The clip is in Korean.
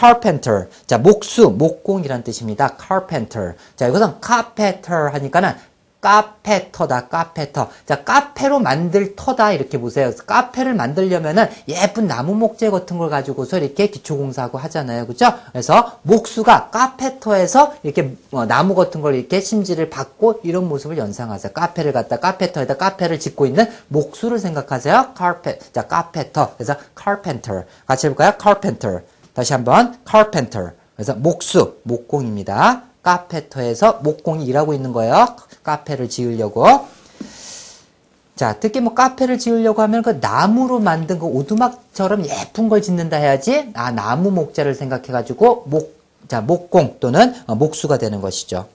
carpenter. 자, 목수, 목공이란 뜻입니다. carpenter. 자, 이것은 carpenter 하니까는 카페터다, 카페터. 자, 카페로 만들 터다, 이렇게 보세요. 카페를 만들려면은 예쁜 나무 목재 같은 걸 가지고서 이렇게 기초공사하고 하잖아요. 그죠? 그래서 목수가 카페터에서 이렇게 어, 나무 같은 걸 이렇게 심지를 받고 이런 모습을 연상하세요. 카페를 갖다 카페터에다 카페를 짓고 있는 목수를 생각하세요. 카페, 자, 카페터. 그래서 carpenter. 같이 해볼까요? carpenter. 다시 한번 carpenter. 그래서 목수, 목공입니다. 카페터에서 목공이 일하고 있는 거예요. 카페를 지으려고. 자, 특히 뭐 카페를 지으려고 하면 그 나무로 만든 그 오두막처럼 예쁜 걸 짓는다 해야지. 아, 나무 목재를 생각해 가지고 목, 자, 목공 또는 어, 목수가 되는 것이죠.